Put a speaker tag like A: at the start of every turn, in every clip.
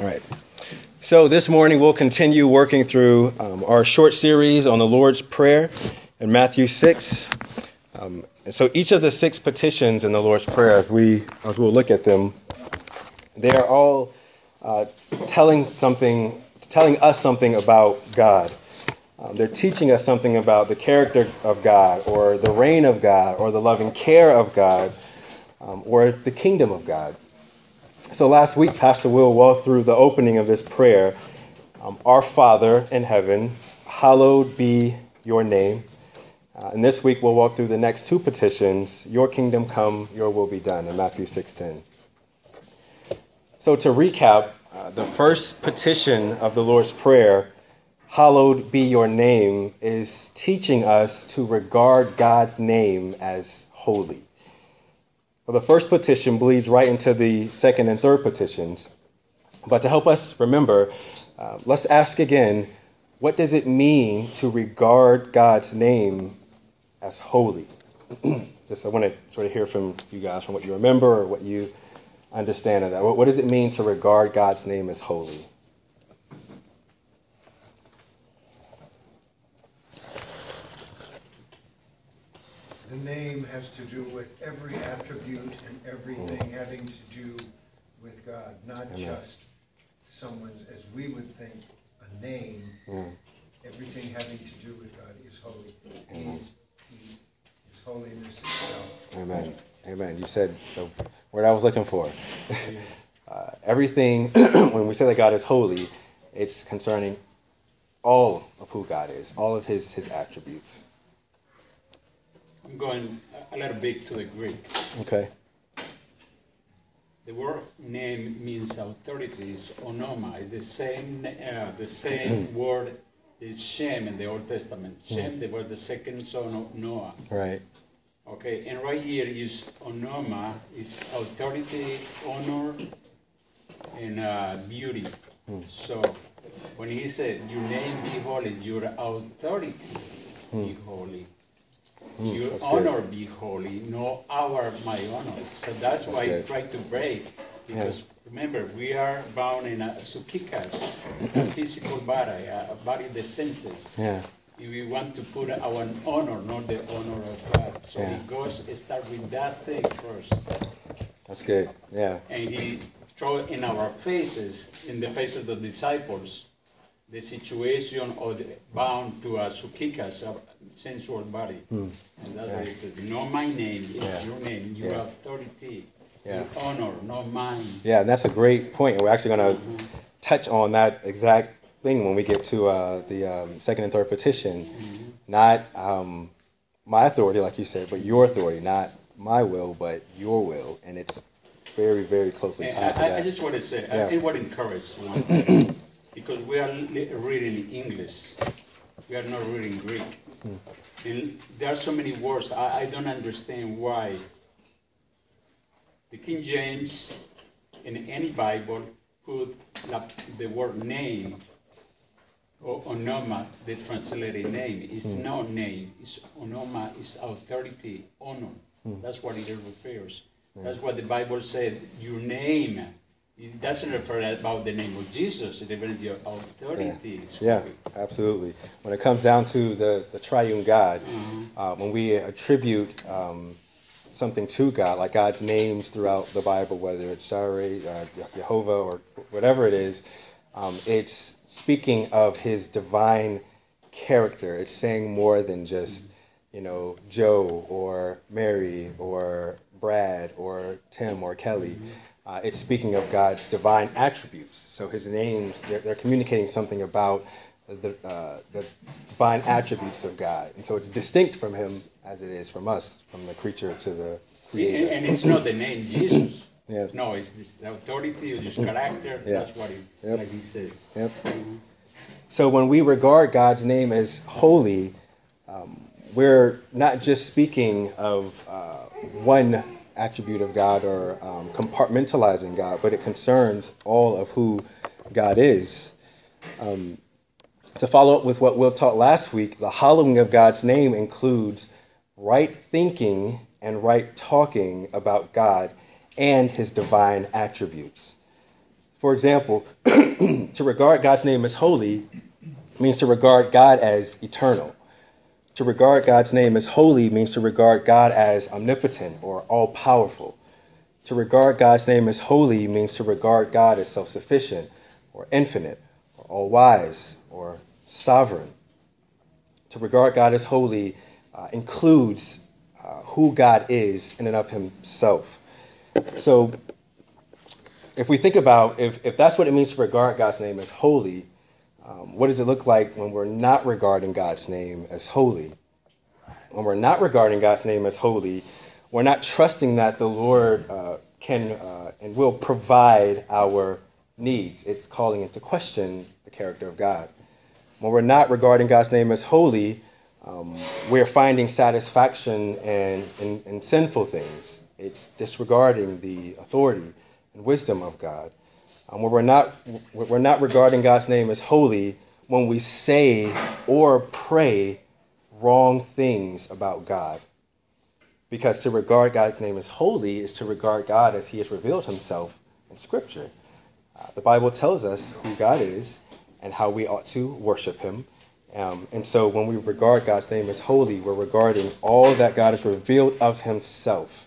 A: All right. So this morning we'll continue working through um, our short series on the Lord's Prayer in Matthew 6. Um, and so each of the six petitions in the Lord's Prayer, as, we, as we'll look at them, they are all uh, telling something, telling us something about God. Um, they're teaching us something about the character of God, or the reign of God, or the loving care of God, um, or the kingdom of God. So last week, Pastor Will walked through the opening of this prayer um, Our Father in heaven, hallowed be your name. Uh, and this week, we'll walk through the next two petitions Your kingdom come, your will be done, in Matthew 6:10. So to recap, uh, the first petition of the Lord's Prayer, hallowed be your name, is teaching us to regard God's name as holy. Well, the first petition bleeds right into the second and third petitions. But to help us remember, uh, let's ask again what does it mean to regard God's name as holy? Just I want to sort of hear from you guys from what you remember or what you understand of that. What, what does it mean to regard God's name as holy?
B: The name has to do with every attribute and everything having to do with God, not
A: Amen.
B: just someone's, as we would think, a name.
A: Mm.
B: Everything having to do with God is holy. He is, he is holiness itself.
A: Amen. Amen. You said the word I was looking for. uh, everything, when we say that God is holy, it's concerning all of who God is, all of his, his attributes.
C: I'm going a little bit to the Greek.
A: Okay.
C: The word name means authority. It's onoma. It's the same, uh, the same word is Shem in the Old Testament. Shem, they were the second son of Noah.
A: Right.
C: Okay, and right here is onoma. It's authority, honor, and uh, beauty. So when he said, "Your name be holy," your authority be holy. Mm, Your
A: that's good.
C: honor be holy, no our my honor. So that's, why I try to break. Because remember, we are bound in a sukikas, a physical body, a body of the senses.
A: Yeah.
C: If we want to put our honor, not the honor of God. So
A: Yeah.
C: it goes start with that thing first.
A: That's good. Yeah.
C: And he throw in our faces, in the face of the disciples, the situation of the, bound to a sukikas, a sensual body. And that's why he said, not my name, it's.
A: Yeah.
C: your name, your
A: Yeah.
C: authority,
A: Yeah.
C: your honor, not mine.
A: Yeah, and that's a great point. We're actually going to touch on that exact thing when we get to uh, the um, second and third petition. Not um, my authority, like you said, but your authority. Not my will, but your will. And it's very, very closely tied to
C: I, I just want to say,
A: Yeah.
C: I, I want to encourage because we are reading English, we are not reading Greek.
A: Hmm.
C: And there are so many words, I, I don't understand why the King James in any Bible put la, the word name or onoma, the translated name. It's
A: Hmm.
C: not name, it's onoma, it's authority, honor.
A: Hmm.
C: That's what it refers. That's what the Bible said, your name. It doesn't refer about the name of Jesus, it refers your authority. It's
A: Yeah, absolutely. When it comes down to the, the triune God,
C: Mm-hmm.
A: uh, when we attribute um, something to God, like God's names throughout the Bible, whether it's Jireh, uh, Jehovah, or whatever it is, um, it's speaking of His divine character. It's saying more than just, you know, Joe or Mary or Brad or Tim or Kelly. Uh, it's speaking of God's divine attributes. So his names, they're, they're communicating something about the, uh, the divine attributes of God. And so it's distinct from him as it is from us, from the creature to the
C: And,
A: creator.
C: and it's not the name Jesus.
A: Yeah.
C: No, it's this authority or just character.
A: Yeah.
C: That's what it,
A: Yep.
C: like he says.
A: Yep. So when we regard God's name as holy, um, we're not just speaking of uh, one attribute of God or um, compartmentalizing God, but it concerns all of who God is. Um, to follow up with what Will taught last week, the hallowing of God's name includes right thinking and right talking about God and his divine attributes. For example, to regard God's name as holy means to regard God as eternal. To regard God's name as holy means to regard God as omnipotent or all powerful. To regard God's name as holy means to regard God as self sufficient or infinite or all wise or sovereign. To regard God as holy uh, includes uh, who God is in and of himself. So, if we think about if, if that's what it means to regard God's name as holy, um, what does it look like when we're not regarding God's name as holy? When we're not regarding God's name as holy, we're not trusting that the Lord uh, can uh, and will provide our needs. It's calling into question the character of God. When we're not regarding God's name as holy, um, we're finding satisfaction in, in, in sinful things. It's disregarding the authority and wisdom of God. Um, when we're not, we're not regarding God's name as holy when we say or pray wrong things about God. Because to regard God's name as holy is to regard God as he has revealed himself in Scripture. Uh, the Bible tells us who God is and how we ought to worship him. Um, and so when we regard God's name as holy, we're regarding all that God has revealed of himself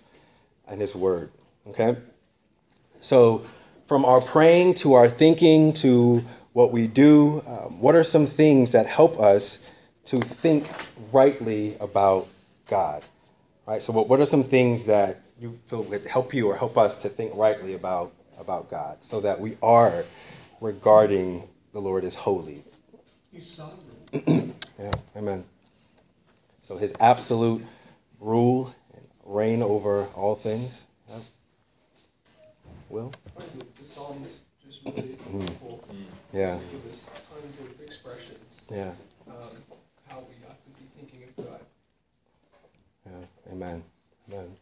A: and his word. Okay? So from our praying to our thinking to what we do, um, what are some things that help us to think rightly about God? Right? So what, what are some things that you feel would help you or help us to think rightly about, about God so that we are regarding the Lord as holy?
D: He's sovereign.
A: yeah, amen. So his absolute rule and reign over all things. Yep. Will?
D: The Psalms just really helpful.
A: Yeah.
D: They give us tons of expressions.
A: Yeah.
D: Um, how we ought to be thinking of God.
A: Yeah. Amen. Amen.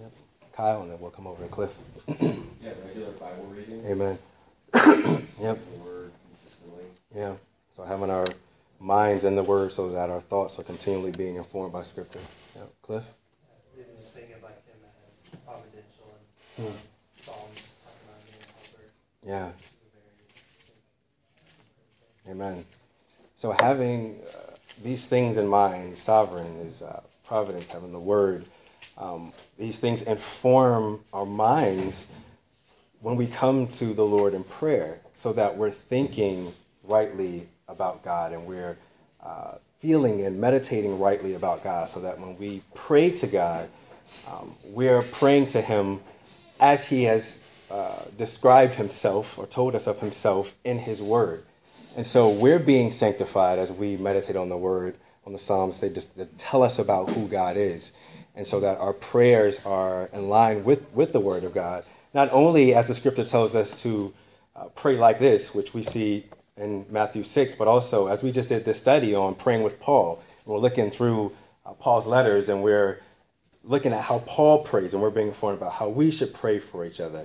A: Yep. Kyle, and then we'll come over to Cliff.
E: Yeah, regular Bible reading.
A: Amen. yep.
E: The word consistently.
A: Yeah. So having our minds in the Word so that our thoughts are continually being informed by Scripture. Yeah. Cliff?
F: Even just thinking about him as providential and
A: Hmm.
F: Psalms talking about being a helper.
A: Yeah. Amen. So having uh, these things in mind, sovereign is uh, providence, having the Word. Um, these things inform our minds when we come to the Lord in prayer, so that we're thinking rightly about God and we're uh, feeling and meditating rightly about God, so that when we pray to God, um, we're praying to Him as He has uh, described Himself or told us of Himself in His Word. And so we're being sanctified as we meditate on the Word, on the Psalms. They just tell us about who God is. And so that our prayers are in line with, with the Word of God. Not only as the Scripture tells us to uh, pray like this, which we see in Matthew 6, but also as we just did this study on praying with Paul. We're looking through uh, Paul's letters and we're looking at how Paul prays and we're being informed about how we should pray for each other.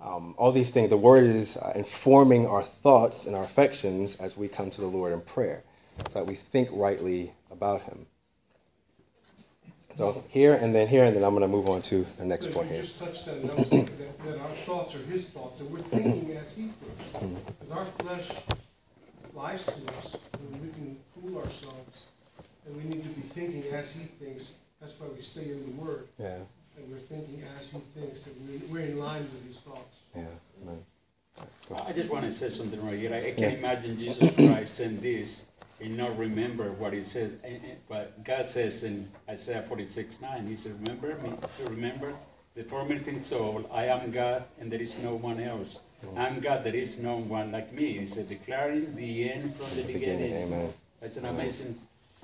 A: Um, all these things, the word is uh, informing our thoughts and our affections as we come to the Lord in prayer, so that we think rightly about Him. So here and then here, and then I'm going to move on to the next
D: But
A: point
D: you
A: here.
D: just touched on it. I was thinking that, that our thoughts are his thoughts, and we're thinking as he thinks.
A: Mm-hmm.
D: Because our flesh lies to us, and we can fool ourselves. And we need to be thinking as he thinks. That's why we stay in the Word.
A: Yeah,
D: And we're thinking as he thinks, and we- we're in line with his thoughts.
A: yeah, amen.
C: I just want to say something right here. I I can imagine Jesus Christ saying this and not remember what he says. And- and- But God says in Isaiah 46 9, He said, Remember me, remember the former things so I am God and there is no one else. Mm. I'm God, there is no one like me. He said, declaring the end from the
A: Beginning,
C: beginning.
A: amen.
C: That's an amazing.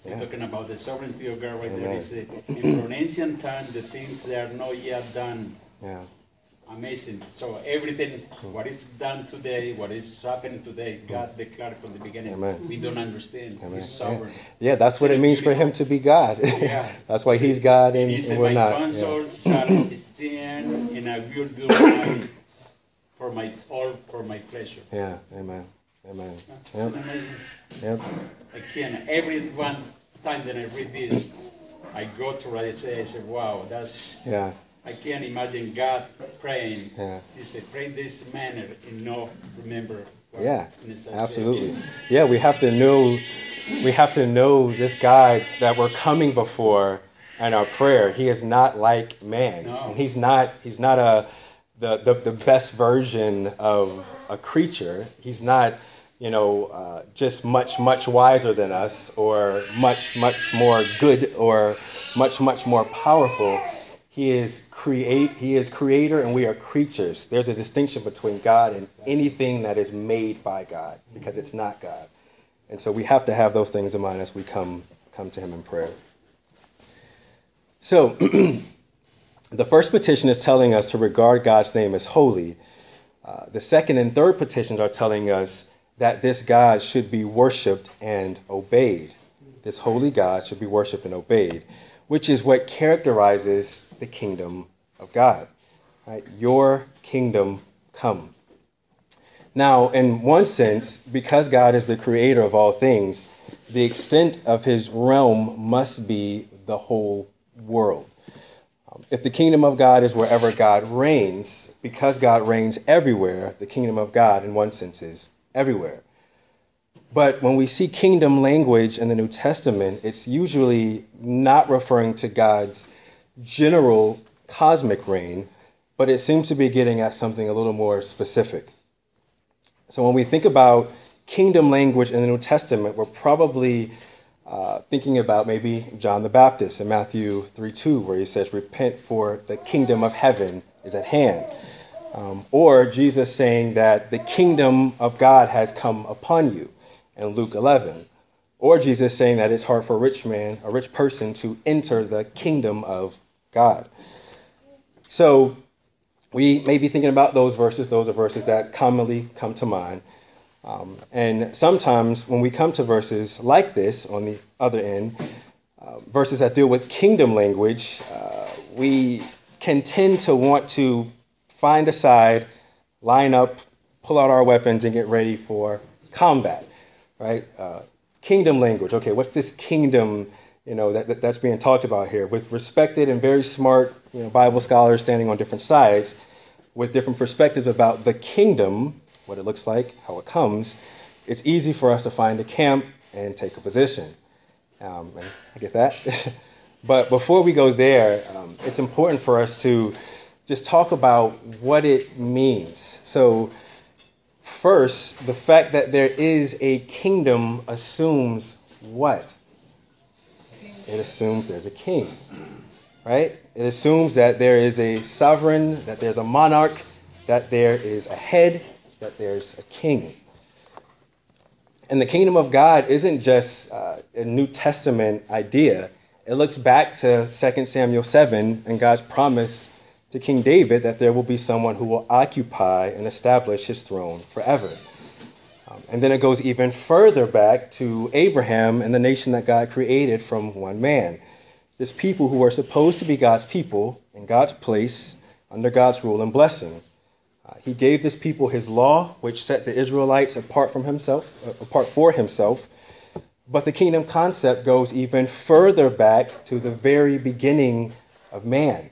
C: Talking about the sovereignty of God right there.
A: Amen.
C: He said, in from ancient time, the things that are not yet done
A: Yeah,
C: Amazing. So everything, hmm. what is done today, what is happening today, hmm. God declared from the beginning.
A: Amen.
C: We don't understand.
A: amen.
C: He's sovereign.
A: Yeah, yeah that's what it means for Him to be God.
C: Yeah.
A: that's why He's God and, and we're
C: my
A: not. Yeah.
C: shall stand, and I will do for my all for my pleasure.
A: yeah, amen, amen. Yep, yep.
C: Again, every one time that I read this, I go to Isaiah. I say, "Wow, that's
A: Yeah,
C: I can't imagine God praying.
A: Yeah.
C: He said, pray this manner and not remember. what
A: Yeah, absolutely. Yeah, we have to know we have to know this God that we're coming before and our prayer. He is not like man.
C: No.
A: And he's not he's not a the, the, the best version of a creature. He's not, you know, uh, just much, much wiser than us or much, much more good or much, much more powerful. He is create he is creator and we are creatures. There's a distinction between God and anything that is made by God because it's not God. And so we have to have those things in mind as we come come to him in prayer. So the first petition is telling us to regard God's name as holy. Uh, the second and third petitions are telling us that this God should be worshiped and obeyed. This holy God should be worshiped and obeyed, which is what characterizes the kingdom of God. Right? Your kingdom come. Now, in one sense, because God is the creator of all things, the extent of his realm must be the whole world. If the kingdom of God is wherever God reigns, because God reigns everywhere, the kingdom of God, in one sense, is everywhere. But when we see kingdom language in the New Testament, it's usually not referring to God's general cosmic reign, but it seems to be getting at something a little more specific. So when we think about kingdom language in the New Testament, we're probably uh, thinking about maybe John the Baptist in Matthew 3 2, where he says, Repent, for the kingdom of heaven is at hand. Um, or Jesus saying that the kingdom of God has come upon you in Luke 11. Or Jesus saying that it's hard for a rich man, a rich person, to enter the kingdom of God. So we may be thinking about those verses. Those are verses that commonly come to mind. Um, and sometimes when we come to verses like this on the other end, uh, verses that deal with kingdom language, uh, we can tend to want to find a side, line up, pull out our weapons, and get ready for combat, right? Uh, kingdom language. Okay, what's this kingdom? You know that, that that's being talked about here with respected and very smart you know, Bible scholars standing on different sides with different perspectives about the kingdom, what it looks like, how it comes. It's easy for us to find a camp and take a position. Um, I get that. but before we go there, um, it's important for us to just talk about what it means. So, first, the fact that there is a kingdom assumes what? It assumes there's a king, right? It assumes that there is a sovereign, that there's a monarch, that there is a head, that there's a king. And the kingdom of God isn't just uh, a New Testament idea. It looks back to 2 Samuel 7 and God's promise to King David that there will be someone who will occupy and establish his throne forever. Um, and then it goes even further back to Abraham and the nation that God created from one man. This people who are supposed to be God's people in God's place under God's rule and blessing. Uh, he gave this people his law, which set the Israelites apart from himself, uh, apart for himself. But the kingdom concept goes even further back to the very beginning of man.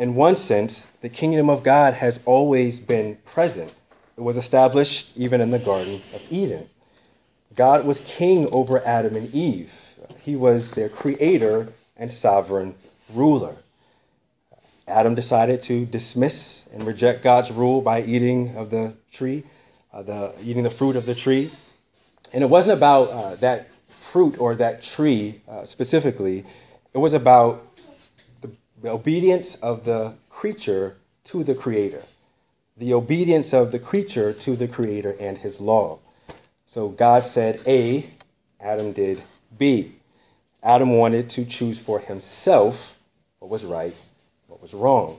A: In one sense, the kingdom of God has always been present. It was established even in the Garden of Eden. God was king over Adam and Eve. He was their creator and sovereign ruler. Adam decided to dismiss and reject God's rule by eating of the tree, uh, the eating the fruit of the tree. And it wasn't about uh, that fruit or that tree uh, specifically. It was about obedience of the creature to the creator, the obedience of the creature to the creator and his law. So God said A, Adam did B. Adam wanted to choose for himself what was right, what was wrong,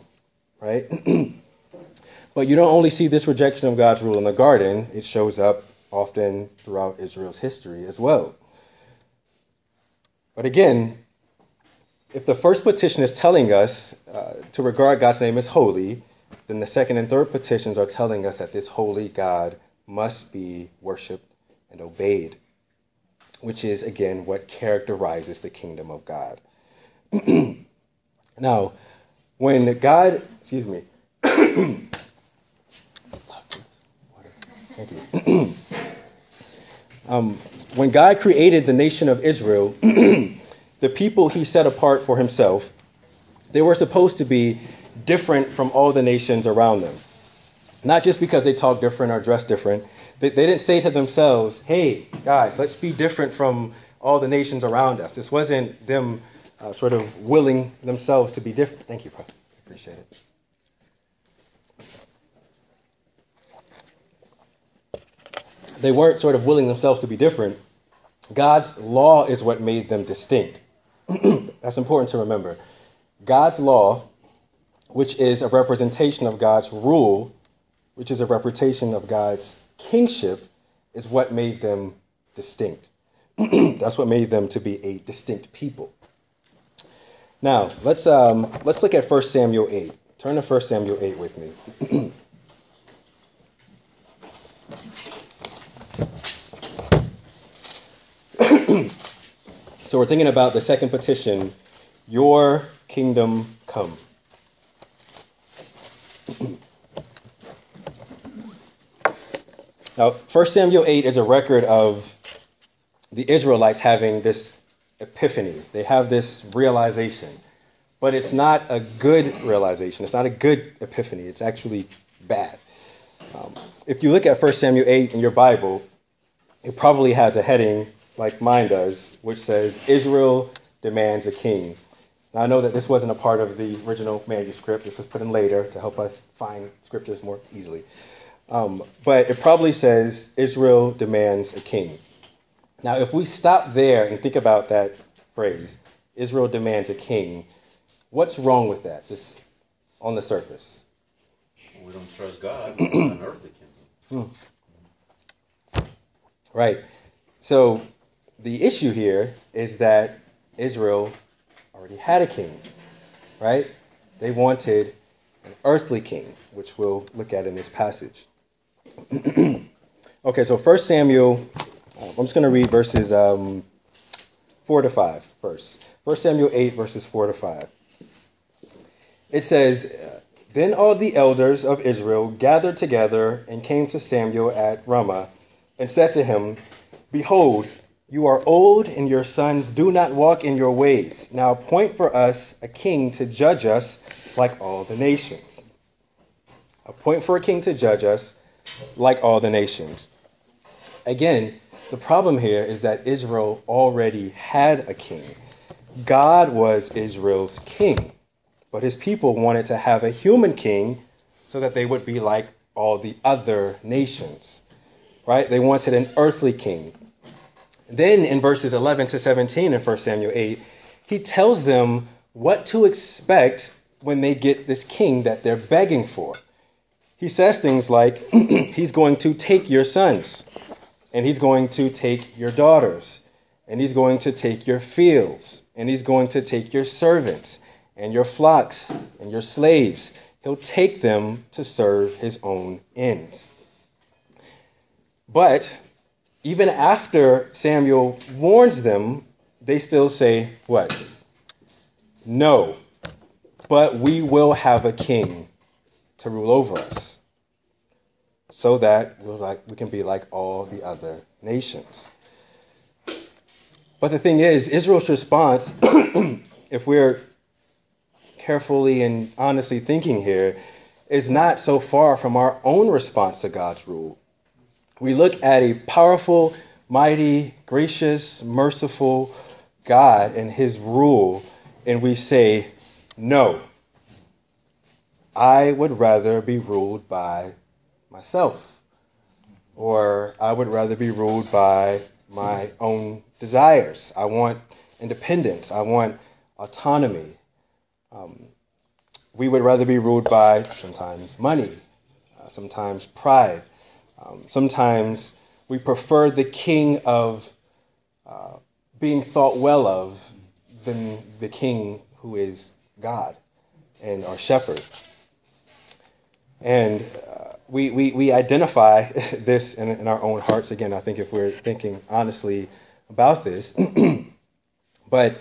A: right? but you don't only see this rejection of God's rule in the garden, it shows up often throughout Israel's history as well. But again, if the first petition is telling us uh, to regard God's name as holy, then the second and third petitions are telling us that this holy God must be worshiped and obeyed, which is, again, what characterizes the kingdom of God. now, when God, excuse me, thank you. um, when God created the nation of Israel, the people he set apart for himself, they were supposed to be different from all the nations around them. Not just because they talk different or dress different. They, they didn't say to themselves, hey, guys, let's be different from all the nations around us. This wasn't them uh, sort of willing themselves to be different. Thank you, bro. Appreciate it. They weren't sort of willing themselves to be different. God's law is what made them distinct. That's important to remember. God's law, which is a representation of God's rule, which is a representation of God's kingship, is what made them distinct. That's what made them to be a distinct people. Now, let's, um, let's look at 1 Samuel 8. Turn to 1 Samuel 8 with me. so we're thinking about the second petition, Your kingdom come. now, 1 Samuel 8 is a record of the Israelites having this epiphany. They have this realization. But it's not a good realization. It's not a good epiphany. It's actually bad. Um, if you look at 1 Samuel 8 in your Bible, it probably has a heading like mine does, which says, Israel demands a king. Now, I know that this wasn't a part of the original manuscript. This was put in later to help us find scriptures more easily. Um, but it probably says, Israel demands a king. Now, if we stop there and think about that phrase, Israel demands a king, what's wrong with that, just on the surface?
G: We don't trust God, an earthly kingdom.
A: Right. So the issue here is that Israel already had a king, right? They wanted an earthly king, which we'll look at in this passage. okay, so 1 Samuel, uh, I'm just going to read verses um, 4 to 5 first. 1 Samuel 8, verses 4 to 5. It says, Then all the elders of Israel gathered together and came to Samuel at Ramah and said to him, Behold, you are old, and your sons do not walk in your ways. Now appoint for us a king to judge us like all the nations. Appoint for a king to judge us like all the nations. Again, the problem here is that Israel already had a king. God was Israel's king, but his people wanted to have a human king so that they would be like all the other nations. Right? They wanted an earthly king. Then in verses 11 to 17 in 1 Samuel 8, he tells them what to expect when they get this king that they're begging for. He says things like, He's going to take your sons, and He's going to take your daughters, and He's going to take your fields, and He's going to take your servants, and your flocks, and your slaves. He'll take them to serve His own ends. But even after Samuel warns them, they still say, What? No, but we will have a king to rule over us so that we're like, we can be like all the other nations. But the thing is, Israel's response, if we're carefully and honestly thinking here, is not so far from our own response to God's rule we look at a powerful, mighty, gracious, merciful God and his rule, and we say, No, I would rather be ruled by myself, or I would rather be ruled by my own desires. I want independence, I want autonomy. Um, we would rather be ruled by sometimes money, uh, sometimes pride, um, sometimes we prefer the king of uh, being thought well of than the king who is God and our shepherd. And uh, we, we, we identify this in, in our own hearts. Again, I think if we're thinking honestly about this. but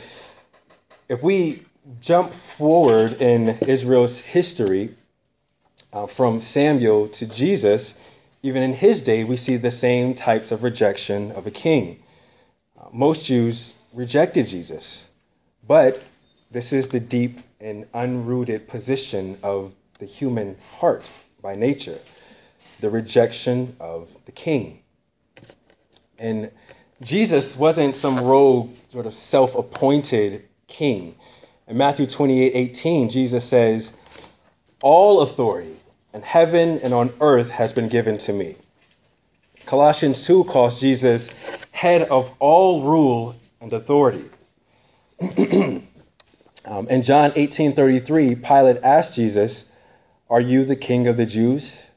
A: if we jump forward in Israel's history uh, from Samuel to Jesus, even in his day, we see the same types of rejection of a king. Uh, most Jews rejected Jesus, but this is the deep and unrooted position of the human heart by nature the rejection of the king. And Jesus wasn't some rogue, sort of self appointed king. In Matthew 28 18, Jesus says, All authority in heaven and on earth has been given to me. Colossians 2 calls Jesus head of all rule and authority. um, in John 18 33, Pilate asked Jesus, Are you the king of the Jews?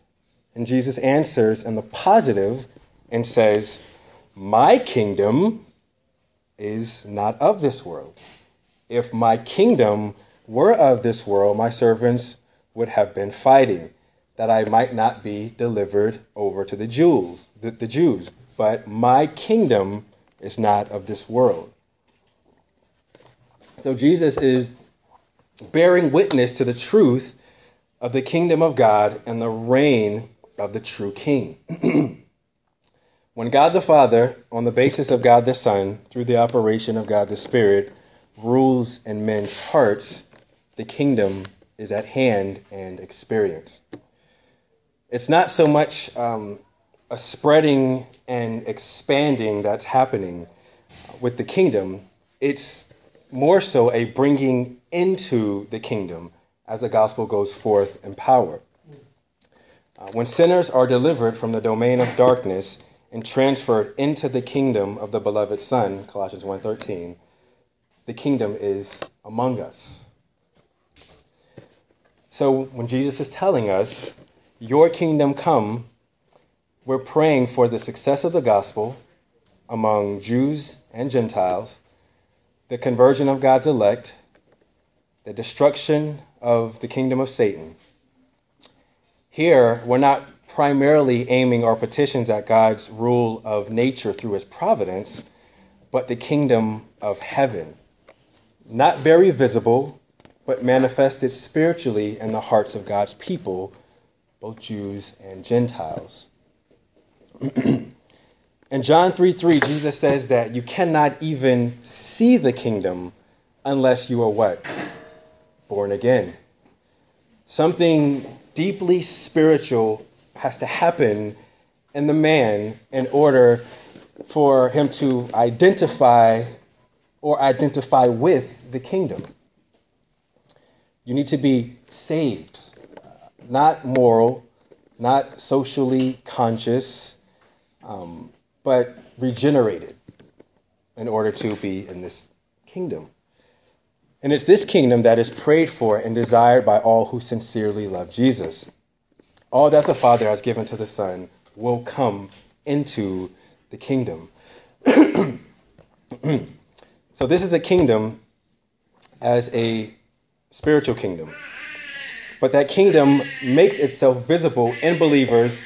A: And Jesus answers in the positive and says, My kingdom is not of this world. If my kingdom were of this world, my servants would have been fighting, that I might not be delivered over to the Jews, the, the Jews. But my kingdom is not of this world. So Jesus is bearing witness to the truth of the kingdom of God and the reign of the true king. when God the Father, on the basis of God the Son, through the operation of God the Spirit, rules in men's hearts, the kingdom is at hand and experienced. It's not so much um, a spreading and expanding that's happening with the kingdom, it's more so a bringing into the kingdom as the gospel goes forth in power. Uh, when sinners are delivered from the domain of darkness and transferred into the kingdom of the beloved Son, Colossians 1:13, the kingdom is among us. So when Jesus is telling us, Your kingdom come, we're praying for the success of the gospel among Jews and Gentiles, the conversion of God's elect, the destruction of the kingdom of Satan. Here, we're not primarily aiming our petitions at God's rule of nature through his providence, but the kingdom of heaven. Not very visible, but manifested spiritually in the hearts of God's people, both Jews and Gentiles. in John 3 3, Jesus says that you cannot even see the kingdom unless you are what? Born again. Something deeply spiritual has to happen in the man in order for him to identify or identify with the kingdom. You need to be saved, not moral, not socially conscious, um, but regenerated in order to be in this kingdom. And it's this kingdom that is prayed for and desired by all who sincerely love Jesus. All that the Father has given to the Son will come into the kingdom. so, this is a kingdom as a spiritual kingdom. But that kingdom makes itself visible in believers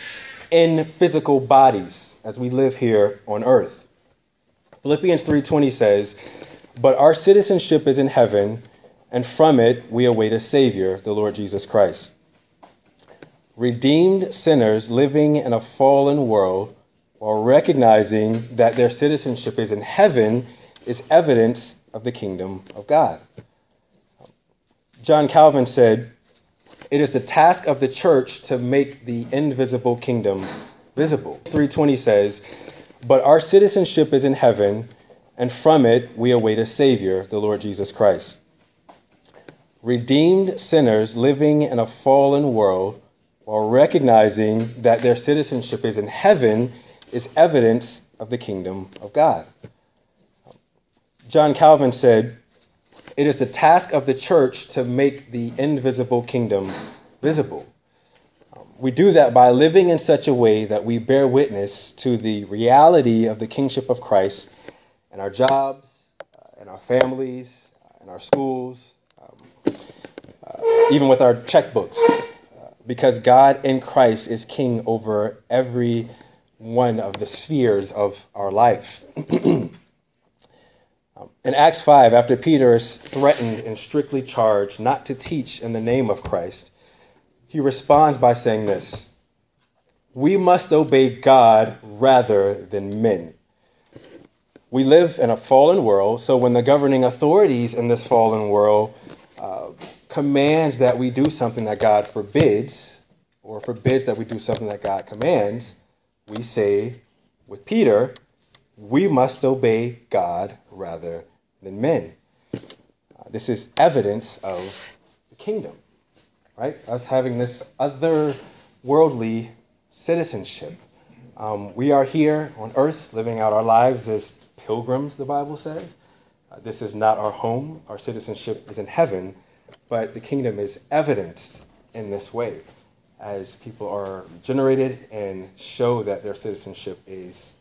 A: in physical bodies as we live here on earth. Philippians 3:20 says, "But our citizenship is in heaven, and from it we await a savior, the Lord Jesus Christ." Redeemed sinners living in a fallen world while recognizing that their citizenship is in heaven is evidence of the kingdom of God. John Calvin said, It is the task of the church to make the invisible kingdom visible. 320 says, But our citizenship is in heaven, and from it we await a Savior, the Lord Jesus Christ. Redeemed sinners living in a fallen world while recognizing that their citizenship is in heaven is evidence of the kingdom of God. John Calvin said, it is the task of the church to make the invisible kingdom visible. We do that by living in such a way that we bear witness to the reality of the kingship of Christ in our jobs, uh, in our families, uh, in our schools, um, uh, even with our checkbooks, uh, because God in Christ is king over every one of the spheres of our life. In Acts 5, after Peter is threatened and strictly charged not to teach in the name of Christ, he responds by saying this We must obey God rather than men. We live in a fallen world, so when the governing authorities in this fallen world uh, commands that we do something that God forbids, or forbids that we do something that God commands, we say with Peter, we must obey God rather than men. Uh, this is evidence of the kingdom, right? Us having this other worldly citizenship. Um, we are here on earth living out our lives as pilgrims, the Bible says. Uh, this is not our home. Our citizenship is in heaven, but the kingdom is evidenced in this way as people are generated and show that their citizenship is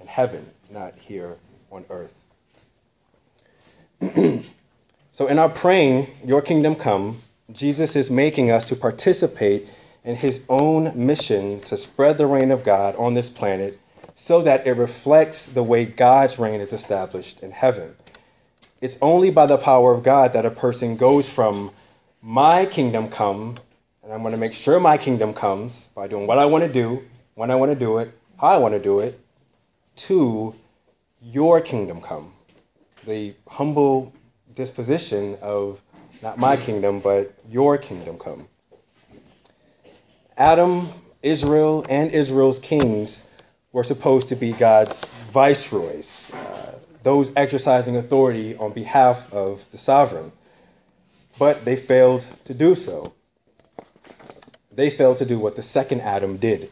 A: in heaven, not here on earth. So, in our praying, Your kingdom come, Jesus is making us to participate in His own mission to spread the reign of God on this planet so that it reflects the way God's reign is established in heaven. It's only by the power of God that a person goes from my kingdom come, and I'm going to make sure my kingdom comes by doing what I want to do, when I want to do it, how I want to do it, to your kingdom come. The humble disposition of not my kingdom, but your kingdom come. Adam, Israel, and Israel's kings were supposed to be God's viceroys, uh, those exercising authority on behalf of the sovereign. But they failed to do so. They failed to do what the second Adam did.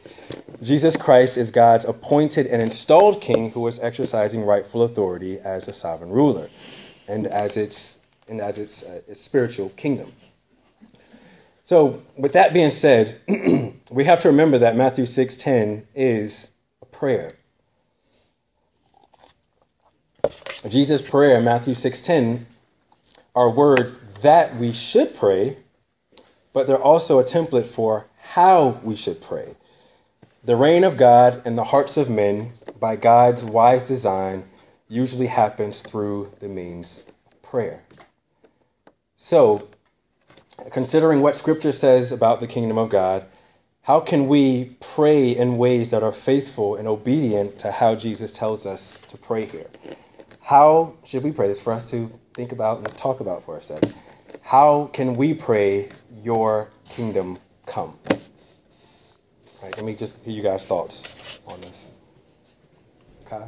A: Jesus Christ is God's appointed and installed king who is exercising rightful authority as a sovereign ruler and as its, and as its, uh, its spiritual kingdom. So, with that being said, we have to remember that Matthew 6:10 is a prayer. Jesus' prayer in Matthew 6:10 are words that we should pray, but they're also a template for how we should pray. The reign of God in the hearts of men by God's wise design usually happens through the means of prayer. So, considering what scripture says about the kingdom of God, how can we pray in ways that are faithful and obedient to how Jesus tells us to pray here? How should we pray? This for us to think about and talk about for a second. How can we pray, Your kingdom come? All right, let me just hear you guys' thoughts on this. Okay.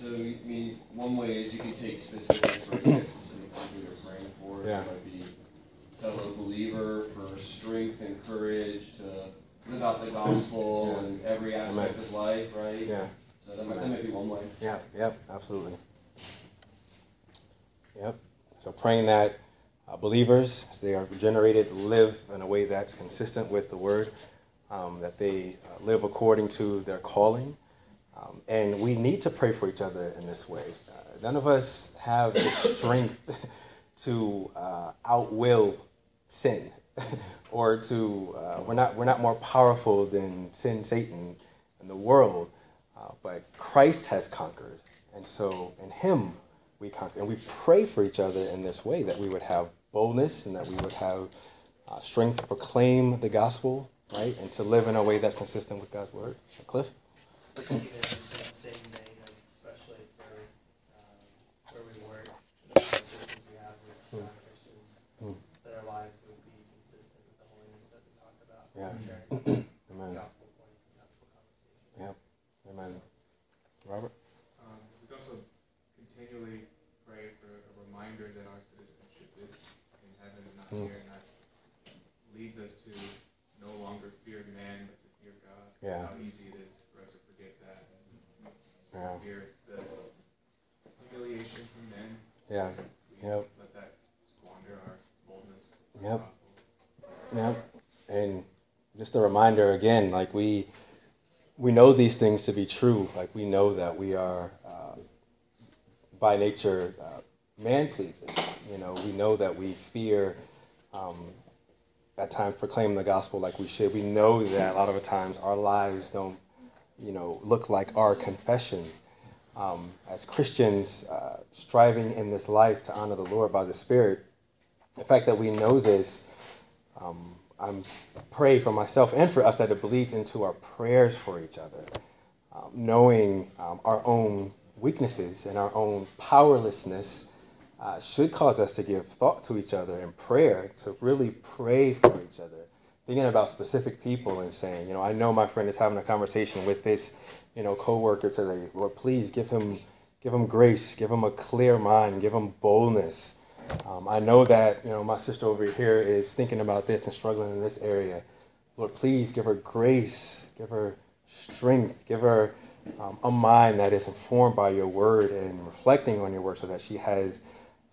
E: So, I mean, one way is you can take specific, guys specifically you're praying for.
A: Yeah.
E: It might be fellow believer for strength and courage to live out the gospel
A: Yeah.
E: in every aspect
A: Amen.
E: of life, right?
A: Yeah.
E: So that might, that might be one way.
A: Yeah, yep, absolutely. Yep. So praying that uh, believers, as they are regenerated, live in a way that's consistent with the word, um, that they uh, live according to their calling. Um, and we need to pray for each other in this way. Uh, none of us have the strength to uh, outwill sin or to uh, we're not we're not more powerful than sin satan and the world uh, but christ has conquered and so in him we conquer and we pray for each other in this way that we would have boldness and that we would have uh, strength to proclaim the gospel right and to live in a way that's consistent with god's word. Cliff
F: Even in that same vein, of especially for um, where we work, the systems we have with non-Christians,
A: Mm.
F: that our lives would be consistent with the holiness that we talk about.
A: Yeah.
F: Sharing
A: amen
F: gospel points and gospel conversation.
A: yep amen robert
H: Um, we can also continually pray for a reminder that our citizenship is in heaven and not
A: Mm.
H: here, and that leads us to no longer fear man, but to fear God.
A: Yeah.
H: How easy it is for us to forget that and
A: yeah
H: fear the humiliation from men.
A: Yeah Yep.
H: let that squander our boldness. the
A: Yep. and just a reminder again, like we we know these things to be true. Like we know that we are uh, by nature uh, man pleasers. You know, we know that we fear um, at times proclaim the gospel like we should. We know that a lot of the times our lives don't, you know, look like our confessions. Um, as Christians uh, striving in this life to honor the Lord by the Spirit, the fact that we know this, um, I'm pray for myself and for us that it bleeds into our prayers for each other, um, knowing um, our own weaknesses and our own powerlessness. Uh, should cause us to give thought to each other in prayer, to really pray for each other, thinking about specific people and saying, you know, I know my friend is having a conversation with this, you know, coworker today. Lord, please give him, give him grace, give him a clear mind, give him boldness. Um, I know that you know my sister over here is thinking about this and struggling in this area. Lord, please give her grace, give her strength, give her um, a mind that is informed by your word and reflecting on your word, so that she has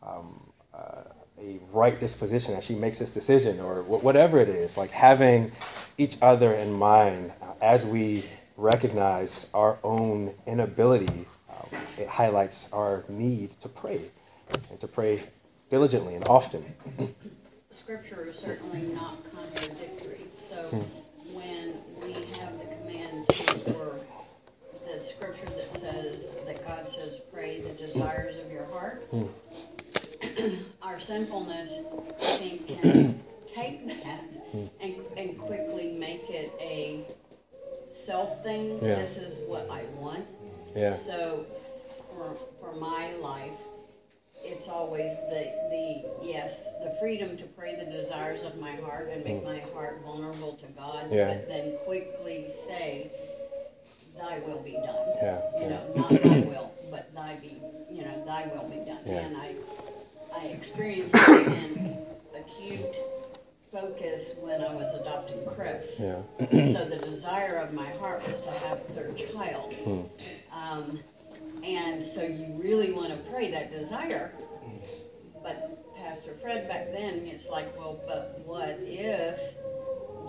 A: um, uh, a right disposition as she makes this decision or wh- whatever it is. Like having each other in mind uh, as we recognize our own inability, um, it highlights our need to pray and to pray diligently and often.
I: Scripture is certainly not contradictory. So when we have the command to, or the scripture that says, that God says, pray the desires of your heart, our sinfulness, I think, can take that and, and quickly make it a self thing.
A: Yeah.
I: This is what I want.
A: Yeah.
I: So for, for my life, it's always the, the, yes, the freedom to pray the desires of my heart and make mm. my heart vulnerable to God,
A: Yeah.
I: but then quickly say, thy will be done.
A: Yeah,
I: You know, not thy will, but thy be, you know, thy will be done.
A: Yeah.
I: And I, I experienced it in acute focus when I was adopting Chris.
A: Yeah.
I: So the desire of my heart was to have their child.
A: Hmm.
I: Um, and so you really want to pray that desire. But Pastor Fred back then, it's like, well, but what if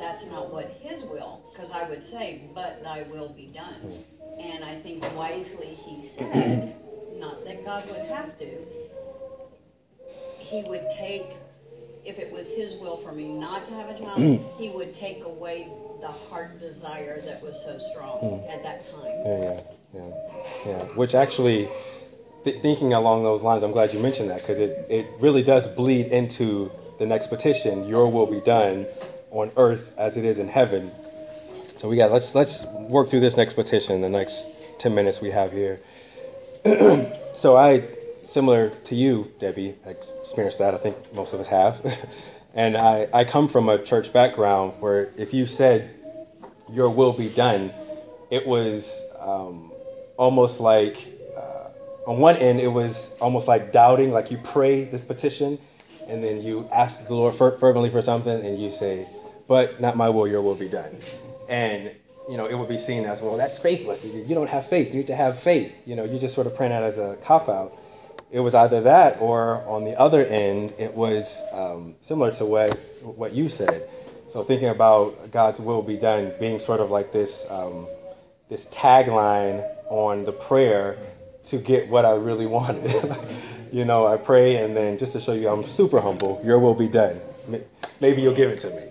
I: that's not what his will? Because I would say, but thy will be done. Hmm. And I think wisely he said, not that God would have to, he would take, if it was his will for me not to have a child, mm. he would take away the heart desire that was so strong mm. at that time.
A: Yeah, yeah, yeah, yeah. Which actually, th- thinking along those lines, I'm glad you mentioned that because it, it really does bleed into the next petition. Your will be done on earth as it is in heaven. So we got let's let's work through this next petition the next ten minutes we have here. so I, similar to you, Debbie, I experienced that. I think most of us have. and I, I come from a church background where if you said, Your will be done, it was um, almost like, uh, on one end, it was almost like doubting, like you pray this petition, and then you ask the Lord fer- fervently for something, and you say, But not my will, your will be done. And you know, it would be seen as, well, that's faithless. You don't have faith. You need to have faith. You know, you just sort of praying that as a cop out. It was either that, or on the other end, it was um, similar to what what you said. So thinking about God's will be done being sort of like this um, this tagline on the prayer to get what I really wanted. you know, I pray and then just to show you I'm super humble, your will be done. Maybe you'll give it to me.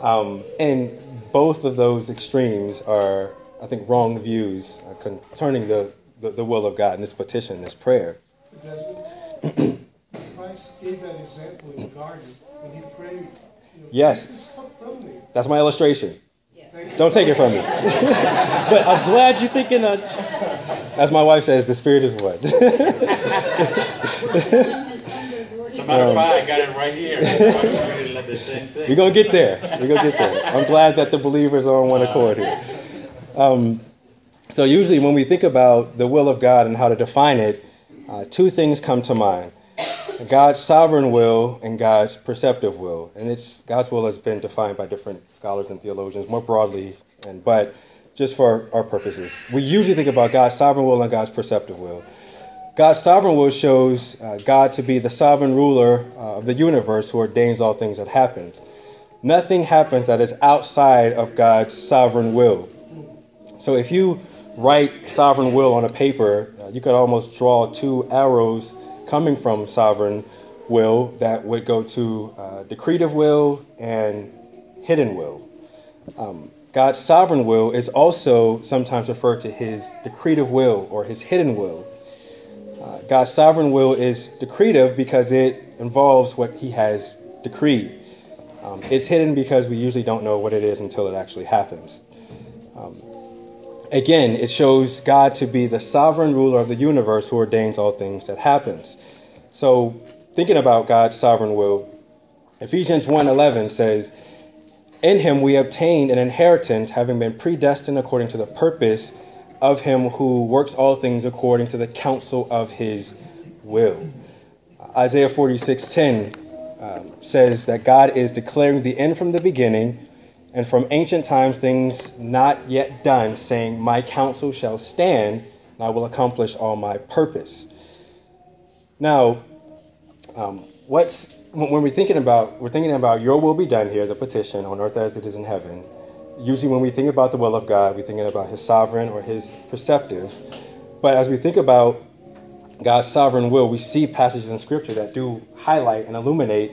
A: Um, and both of those extremes are, I think, wrong views uh, concerning the, the, the will of God in this petition, this prayer.
D: Desmond, Christ gave that example in the garden when he prayed. You know,
A: Yes.
D: "Take this cup from me.
A: That's my illustration.
D: Thank you
A: Don't take it from me. but I'm glad you're thinking of, as my wife says, the Spirit is what?
C: As a matter of fact, I got it right here. I was ready to let the.
A: We're gonna get there. We're gonna get there. I'm glad that the believers are on one accord here. Um, so usually when we think about the will of God and how to define it, uh, two things come to mind: God's sovereign will and God's preceptive will. And it's God's will has been defined by different scholars and theologians more broadly, and but just for our purposes, we usually think about God's sovereign will and God's preceptive will. God's sovereign will shows uh, God to be the sovereign ruler uh, of the universe who ordains all things that happen. Nothing happens that is outside of God's sovereign will. So if you write sovereign will on a paper, uh, you could almost draw two arrows coming from sovereign will that would go to uh, decretive will and hidden will. Um, God's sovereign will is also sometimes referred to his decretive will or his hidden will. Uh, God's sovereign will is decretive because it involves what he has decreed. Um, it's hidden because we usually don't know what it is until it actually happens. Again, it shows God to be the sovereign ruler of the universe who ordains all things that happens. So, thinking about God's sovereign will, Ephesians 1:11 says, "In him we obtained an inheritance, having been predestined according to the purpose of him who works all things according to the counsel of his will." Isaiah 46:10 um, says that God is declaring the end from the beginning, and from ancient times things not yet done, saying, "My counsel shall stand, and I will accomplish all my purpose." Now, um, what's when we're thinking about we're thinking about your will be done here, the petition on earth as it is in heaven. Usually, when we think about the will of God, we're thinking about His sovereign or His preceptive. But as we think about God's sovereign will, we see passages in Scripture that do highlight and illuminate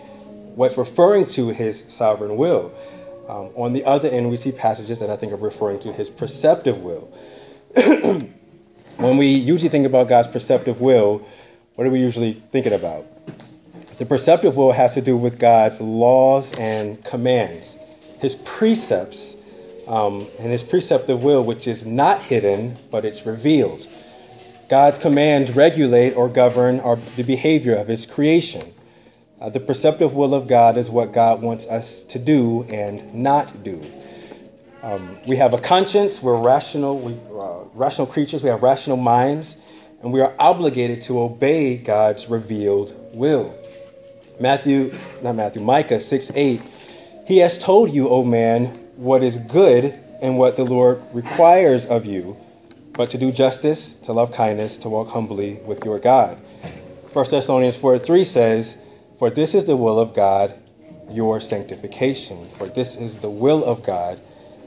A: what's referring to His sovereign will. Um, on the other end, we see passages that I think are referring to His preceptive will. when we usually think about God's preceptive will, what are we usually thinking about? The preceptive will has to do with God's laws and commands, His precepts, um, and His preceptive will, which is not hidden, but it's revealed. God's commands regulate or govern our, the behavior of His creation. Uh, the preceptive will of God is what God wants us to do and not do. Um, we have a conscience. We're rational. We, uh, rational creatures. We have rational minds, and we are obligated to obey God's revealed will. Matthew, not Matthew, Micah 6 8. He has told you, O man, what is good and what the Lord requires of you, but to do justice, to love kindness, to walk humbly with your God. 1 Thessalonians 4 3 says, For this is the will of God, your sanctification. For this is the will of God,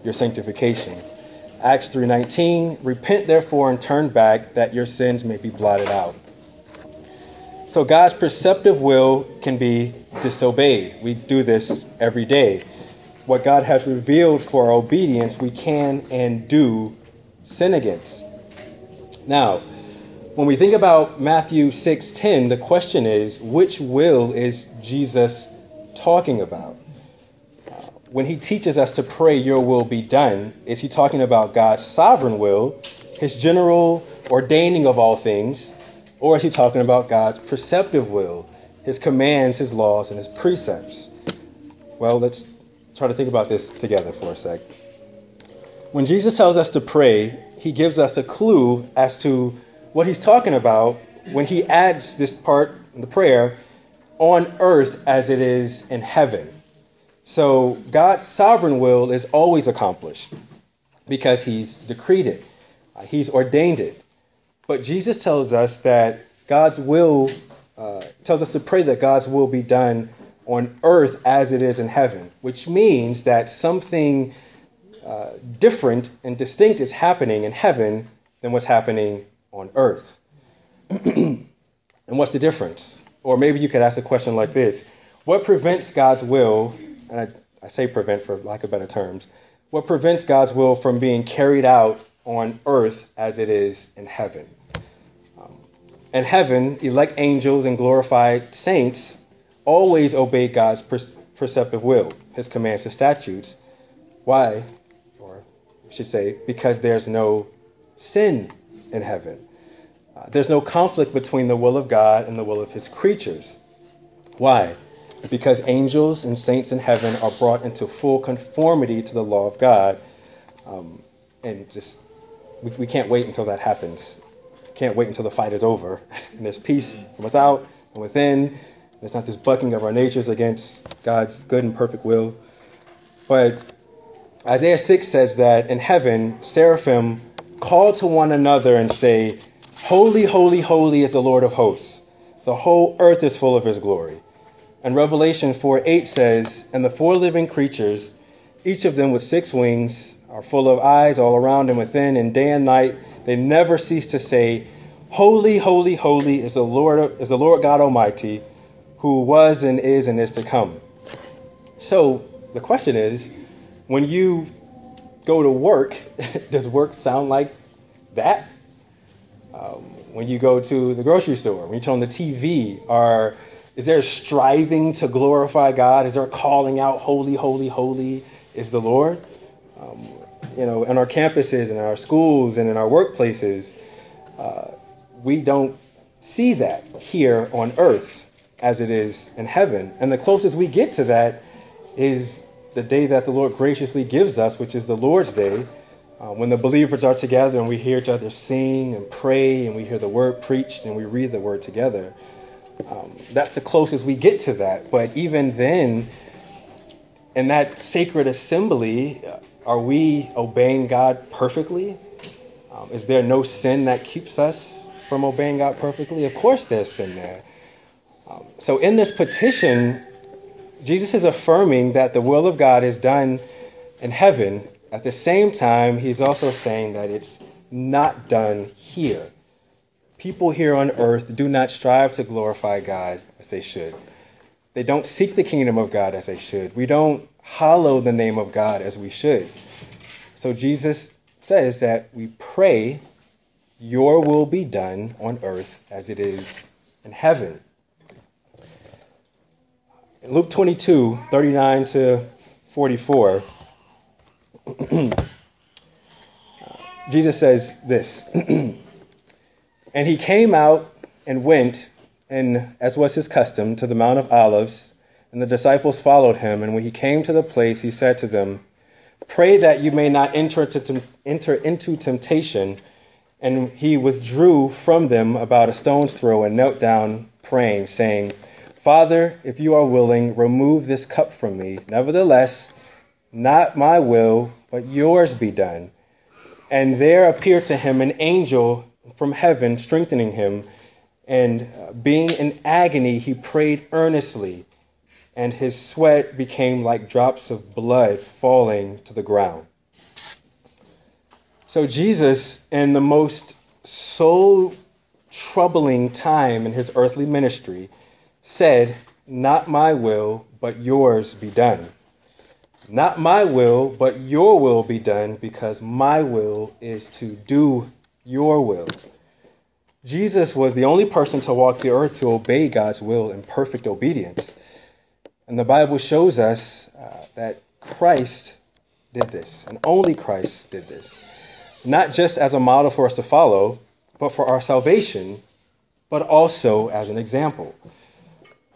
A: your sanctification. Acts 3:19 Repent therefore and turn back that your sins may be blotted out. So God's preceptive will can be disobeyed. We do this every day. What God has revealed for our obedience, we can and do sin against. Now, when we think about Matthew 6:10, the question is, which will is Jesus talking about? When he teaches us to pray, Your will be done, is he talking about God's sovereign will, his general ordaining of all things, or is he talking about God's preceptive will, his commands, his laws, and his precepts? Well, let's try to think about this together for a sec. When Jesus tells us to pray, he gives us a clue as to what he's talking about when he adds this part in the prayer on earth as it is in heaven. So God's sovereign will is always accomplished because he's decreed it, uh, he's ordained it. But Jesus tells us that God's will, uh, tells us to pray that God's will be done on earth as it is in heaven, which means that something uh, different and distinct is happening in heaven than what's happening on earth. and what's the difference? Or maybe you could ask a question like this What prevents God's will and I, I say prevent for lack of better terms, what prevents God's will from being carried out on earth as it is in heaven. Um, in heaven, elect angels and glorified saints always obey God's preceptive will, his commands and statutes. Why? Or I should say, because there's no sin in heaven. Uh, there's no conflict between the will of God and the will of his creatures. Why? because angels and saints in heaven are brought into full conformity to the law of God. Um, and just, we, we can't wait until that happens. Can't wait until the fight is over. And there's peace from without and within. There's not this bucking of our natures against God's good and perfect will. But Isaiah 6 says that in heaven, seraphim call to one another and say, Holy, holy, holy is the Lord of hosts. The whole earth is full of his glory. And Revelation 4 8 says, And the four living creatures, each of them with six wings, are full of eyes all around and within, and day and night they never cease to say, Holy, holy, holy is the Lord is the Lord God Almighty, who was and is and is to come. So the question is, when you go to work, does work sound like that? Um, when you go to the grocery store, when you turn on the TV, are is there striving to glorify God? Is there calling out, "Holy, holy, holy is the Lord"? Um, you know, in our campuses, and our schools, and in our workplaces, uh, we don't see that here on earth as it is in heaven. And the closest we get to that is the day that the Lord graciously gives us, which is the Lord's Day, uh, when the believers are together and we hear each other sing and pray and we hear the word preached and we read the word together. Um, that's the closest we get to that. But even then, in that sacred assembly, uh, are we obeying God perfectly? Um, is there no sin that keeps us from obeying God perfectly? Of course, there's sin there. Um, so, in this petition, Jesus is affirming that the will of God is done in heaven. At the same time, he's also saying that it's not done here. People here on earth do not strive to glorify God as they should. They don't seek the kingdom of God as they should. We don't hallow the name of God as we should. So Jesus says that we pray, Your will be done on earth as it is in heaven. In Luke 22, 39 to 44, Jesus says this And he came out and went, and as was his custom, to the Mount of Olives, and the disciples followed him. And when he came to the place, he said to them, Pray that you may not enter into, enter into temptation. And he withdrew from them about a stone's throw and knelt down, praying, saying, Father, if you are willing, remove this cup from me. Nevertheless, not my will, but yours be done. And there appeared to him an angel from heaven, strengthening him. And being in agony, he prayed earnestly, and his sweat became like drops of blood falling to the ground. So, Jesus, in the most soul troubling time in his earthly ministry, said, Not my will, but yours be done. Not my will, but your will be done, because my will is to do your will. Jesus was the only person to walk the earth to obey God's will in perfect obedience. And the Bible shows us uh, that Christ did this, and only Christ did this. Not just as a model for us to follow, but for our salvation, but also as an example.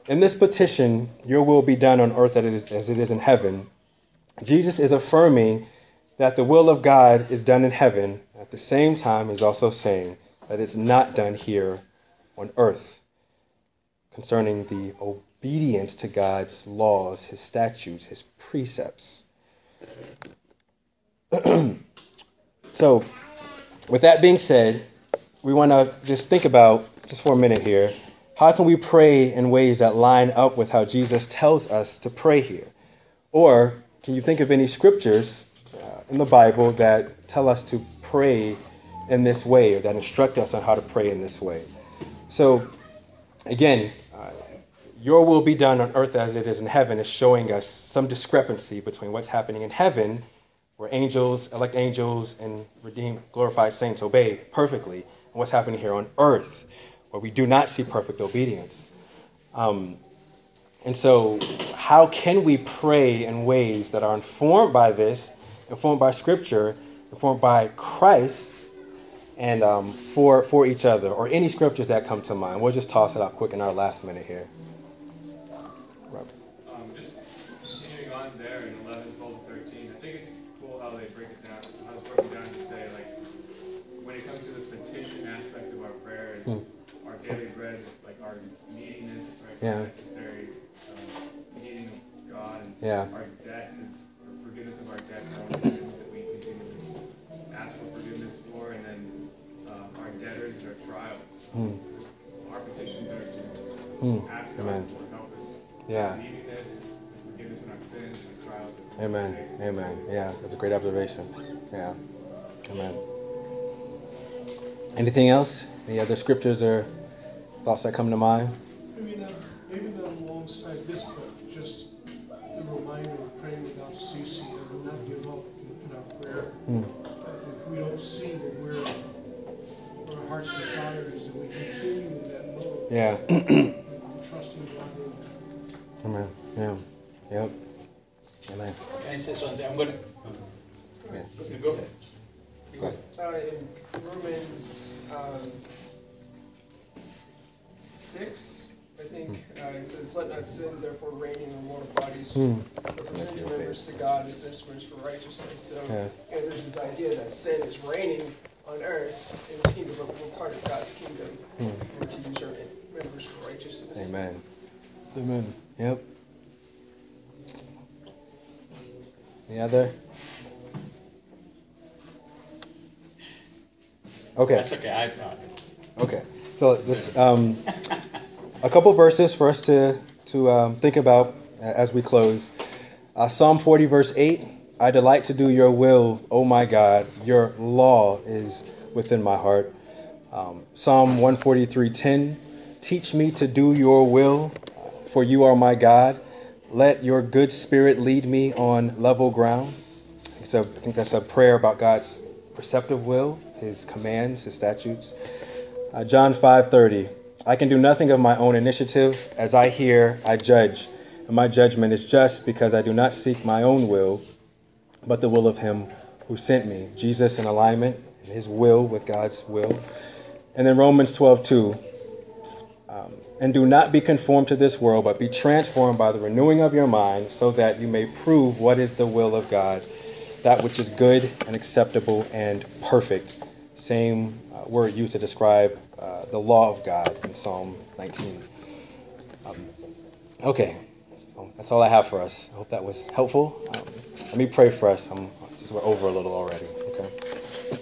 A: In this petition, your will be done on earth as it is in heaven. Jesus is affirming that the will of God is done in heaven. At the same time, he's also saying that it's not done here on earth concerning the obedience to God's laws, his statutes, his precepts. so, with that being said, we want to just think about, just for a minute here, how can we pray in ways that line up with how Jesus tells us to pray here? Or can you think of any scriptures uh, in the Bible that tell us to pray in this way or that instruct us on how to pray in this way? So, again, uh, your will be done on earth as it is in heaven is showing us some discrepancy between what's happening in heaven, where angels, elect angels, and redeemed, glorified saints obey perfectly, and what's happening here on earth where we do not see perfect obedience. Um, and so, how can we pray in ways that are informed by this, informed by Scripture, informed by Christ, and um, for, for each other, or any scriptures that come to mind? We'll just toss it out quick in our last minute here.
H: Um, just continuing on there in 11, 12, 13, I think it's cool how they break it down, how it's broken down to say, like, when it comes to the petition aspect of our prayer, and
A: Hmm.
H: our daily bread is like our neediness, right?
A: Yeah. Yeah.
H: our debts is forgiveness of our debts, and all the sins that we continually ask for forgiveness for, and then um, our debtors is our trial.
A: Hmm.
H: Our petitions are to
A: Hmm.
H: ask God
A: Amen.
H: for help us.
A: Yeah.
H: Neediness, forgiveness in our sins, and trials.
A: Amen. Amen. Yeah, that's a great observation. Yeah. Amen. Anything else? Any other scriptures or thoughts that come to mind?
D: Our heart's desire and we continue in that mode.
A: Yeah.
D: I'm trusting God.
A: Amen. Yeah. Yep. Amen.
C: Can I say something? I'm gonna.
A: Yeah.
C: You go ahead.
A: Go ahead.
J: Uh, in Romans um, 6, I think, uh, it says, Let not sin therefore reign in your mortal bodies,
A: Hmm.
J: but present your members to God as instruments for righteousness. So
A: Yeah.
J: you there's this idea that sin is reigning on earth in his kingdom, but we're part of God's kingdom. We're to use our members for righteousness.
A: Amen. Amen. Yep. Any other? Okay.
C: That's okay. I brought it.
A: Okay. So this um, a couple verses for us to to um, think about as we close. Uh, Psalm 40 verse 8. I delight to do your will, O my God. Your law is within my heart. Um, Psalm 143:10. Teach me to do your will, for you are my God. Let your good spirit lead me on level ground. A, I think that's a prayer about God's preceptive will, His commands, His statutes. Uh, John 5:30. I can do nothing of my own initiative. As I hear, I judge, and my judgment is just because I do not seek my own will, but the will of Him who sent me. Jesus in alignment, His will with God's will. And then Romans 12:2. Um, and do not be conformed to this world, but be transformed by the renewing of your mind, so that you may prove what is the will of God, that which is good and acceptable and perfect. Same uh, word used to describe uh, the law of God in Psalm 19. Um, okay, that's all I have for us. I hope that was helpful. Um, let me pray for us, since we're over a little already.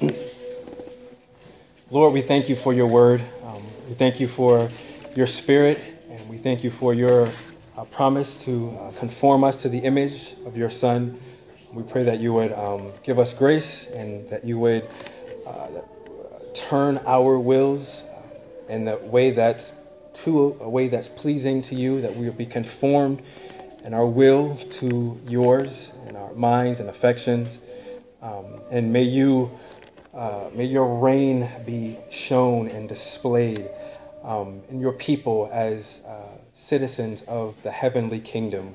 A: Okay. Lord, we thank you for your word. Um, we thank you for your spirit, and we thank you for your uh, promise to uh, conform us to the image of your Son. We pray that you would um, give us grace and that you would uh, turn our wills in the way that's to a way that's pleasing to you, that we would be conformed in our will to yours, and our minds and affections. Um, and may you uh, may your reign be shown and displayed um, in your people as uh, citizens of the heavenly kingdom.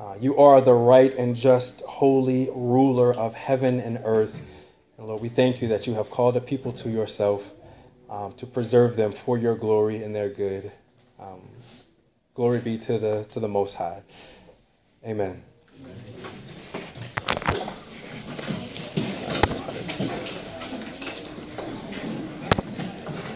A: Uh, you are the right and just, holy ruler of heaven and earth. And Lord, we thank you that you have called a people to yourself um, to preserve them for your glory and their good. Um, glory be to the to the Most High.
C: Amen.